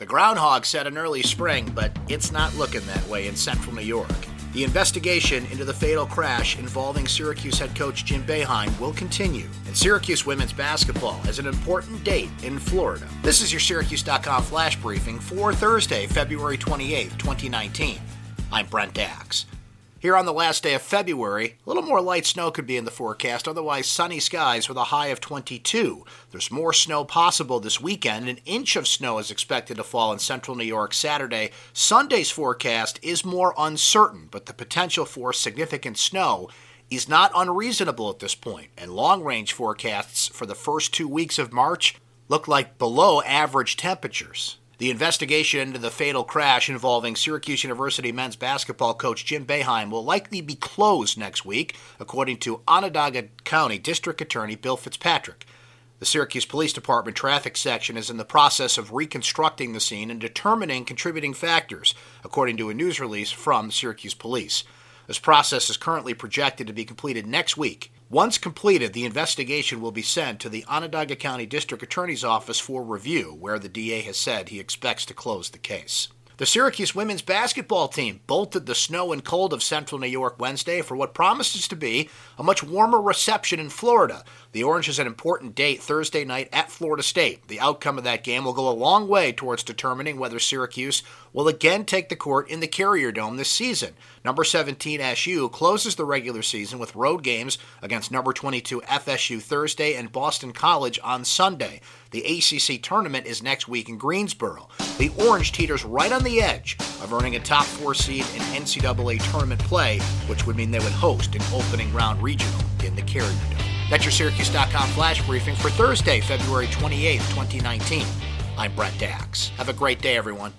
The groundhog said an early spring, but it's not looking that way in central New York. The investigation into the fatal crash involving Syracuse head coach Jim Boeheim will continue, and Syracuse women's basketball has an important date in Florida. This is your Syracuse.com flash briefing for Thursday, February 28, 2019. I'm Brent Axe. Here on the last day of February, a little more light snow could be in the forecast, otherwise sunny skies with a high of 22. There's more snow possible this weekend. An inch of snow is expected to fall in central New York Saturday. Sunday's forecast is more uncertain, but the potential for significant snow is not unreasonable at this point, and long range forecasts for the first two weeks of March look like below average temperatures. The investigation into the fatal crash involving Syracuse University men's basketball coach Jim Boeheim will likely be closed next week, according to Onondaga County District Attorney Bill Fitzpatrick. The Syracuse Police Department traffic section is in the process of reconstructing the scene and determining contributing factors, according to a news release from Syracuse Police. This process is currently projected to be completed next week. Once completed, the investigation will be sent to the Onondaga County District Attorney's Office for review, where the DA has said he expects to close the case. The Syracuse women's basketball team bolted the snow and cold of central New York Wednesday for what promises to be a much warmer reception in Florida. The Orange has an important date Thursday night at Florida State. The outcome of that game will go a long way towards determining whether Syracuse will again take the court in the Carrier Dome this season. Number 17 SU closes the regular season with road games against number 22 FSU Thursday and Boston College on Sunday. The ACC tournament is next week in Greensboro. The Orange teeters right on the edge of earning a top four seed in NCAA tournament play, which would mean they would host an opening round regional in the Carrier Dome. That's your Syracuse.com flash briefing for Thursday, February 28, 2019. I'm Brent Axe. Have a great day, everyone.